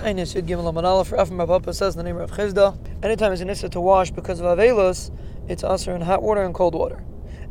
Tainis Yud Gimel Amad Aleph. Rav Papa says in the name of Chisda, anytime it's an issa to wash because of Avelus, it's usher in hot water and cold water.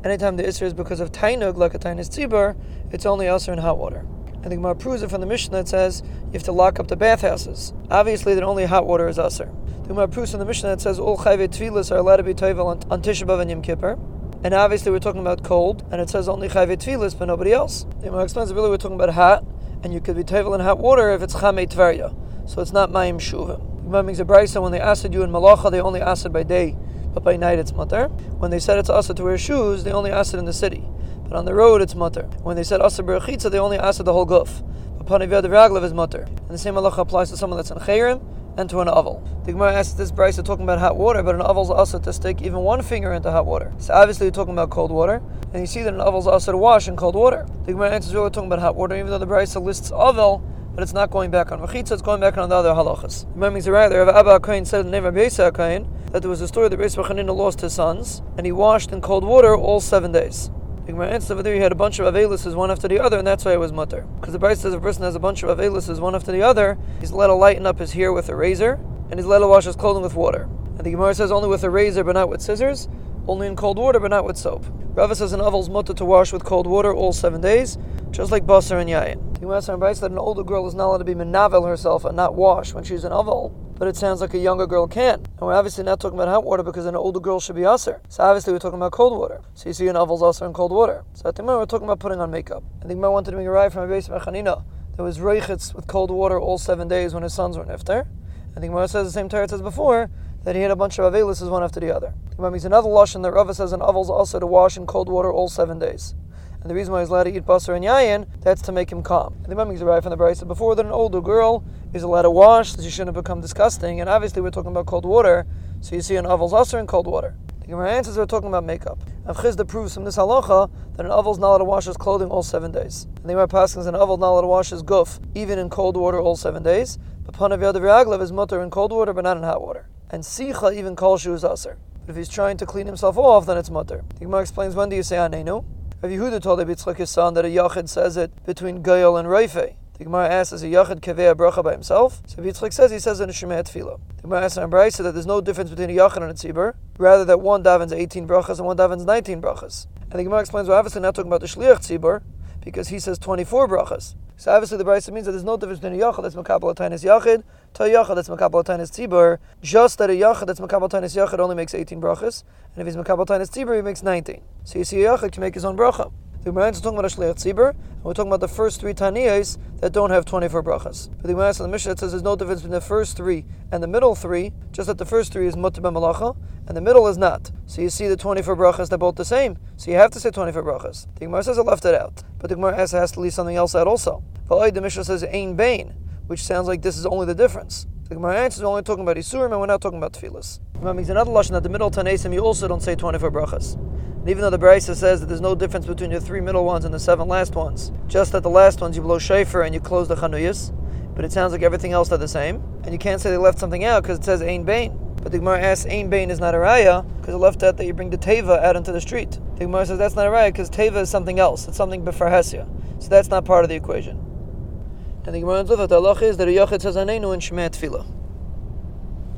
Anytime the issa is because of Tainug, like a Tainis Tzibur, it's only usher in hot water. And the Gemara proves it from the Mishnah that says you have to lock up the bathhouses. Obviously, that only hot water is usher. The Gemara proves from the Mishnah that says all chayve tefillas are allowed to be toivel on, on Tisha B'av and Yom Kippur. And obviously, we're talking about cold, and it says only chayve tefillas, but nobody else. The Gemara explains that really we're talking about hot, and you could be toivel in hot water if it's chamei tverya. So it's not mayim shuvim. Gemara makes a when they asked you in malacha, they only asked by day, but by night it's mutter. When they said it's asa to wear shoes, they only asked in the city. But on the road, it's mutter. When they said asa berachitza, they only asked the whole guf. But paniviyad raglav is mutter. And the same halacha applies to someone that's in chayrim and to an oval. The Gemara asks this brisa talking about hot water, but an oval's also to stick even one finger into hot water. So obviously you're talking about cold water, and you see that an oval's also to wash in cold water. The Gemara answers really talking about hot water, even though the brisa lists oval, but it's not going back on Rechitza, it's going back on the other halachas. It right there. Abba Kohen said in the name of Beisa Kohen that there was a story that Beis Chanina lost his sons, and he washed in cold water all seven days. Gemara answers over there, he had a bunch of aveluses one after the other, and that's why it was mutter. Because the Brisa says a person has a bunch of aveluses one after the other, he's allowed to lighten up his hair with a razor, and he's allowed to wash his clothing with water. And the Gemara says only with a razor, but not with scissors, only in cold water, but not with soap. Rava says an aval's mutter to wash with cold water all seven days, just like basar and yayin. The Gemara says Brisa that an older girl is not allowed to be menavel herself and not wash when she's an aval but it sounds like a younger girl can. And we're obviously not talking about hot water because an older girl should be usher. So obviously we're talking about cold water. So you see an oval's usher in cold water. So the moment we're talking about putting on makeup. I think Gemara wanted to make a ride from a base of Chanina. There was reichitz with cold water all seven days when his sons were nifter. I think Gemara says the same Torah as before that he had a bunch of avelis one after the other. Gemara makes another lashon that Rava says an oval's also to wash in cold water all seven days. And the reason why he's allowed to eat basar and yayin, that's to make him calm. And the Imam makes a from the Brisa before that an older girl is allowed to wash, so she shouldn't become disgusting. And obviously we're talking about cold water, so you see an aval's usher in cold water. The Gemara answers we're talking about makeup. And Chisda proves from this halacha that an aval's not allowed to wash his clothing all seven days. And the Gemara passes an aval's not allowed to wash his guf, even in cold water all seven days. But panav yadav is mutter in cold water, but not in hot water. And sicha even kol shu is usher. But if he's trying to clean himself off, then it's mutter. The Gemara explains when do you say anenu? Rav Yehuda told Rabbi Yitzchak his son that a yachid says it between Goyal and Reife. The Gemara asks, is a yachid kaveh bracha by himself? So Yitzchak says he says it in a Shemei Tefillah. The Gemara asks on Brisa that there's no difference between a yachid and a tzibur, rather that one davens 18 brachas and one davens 19 brachas. And the Gemara explains we're obviously not talking about the shliach tzibur, because he says 24 brachas. So obviously the Brisa means that there's no difference between a yachid that's makabel tainis yachid to a yachid that's makabel tainis tzibur. Just that a yachid that's makabel tainis yachid only makes 18 brachas, and if he's makabel tainis tzibur, he makes 19. So you see a yachid can make his own bracha. The Gemara is talking about a shliach tzibur, and we're talking about the first three taniyas that don't have 24 brachas. But the Gemara in the Mishnah says there's no difference between the first three and the middle three, just that the first three is mutter malacha, and the middle is not. So you see the 24 brachas, they're both the same. So you have to say 24 brachas. The Gemara says I left it out, but the Gemara has, has to leave something else out also. But the Mishnah says ain bain, which sounds like this is only the difference. The Gemara answers we're only talking about Isurim and we're not talking about Tefillas. Gemara makes another lashon that the middle Tanesim you also don't say 24 brachas. And even though the Brisa says that there's no difference between the three middle ones and the seven last ones, just that the last ones you blow shofar and you close the chanuyas, but it sounds like everything else are the same, and you can't say they left something out because it says ain Bain. But the Gemara asks Ein Bain is not a raya because it left out that you bring the teva out into the street. The Gemara says that's not a raya because teva is something else. It's something b'farhesia. So that's not part of the equation. And the Gemara says that the is that a yachid says anenu in Tefillah.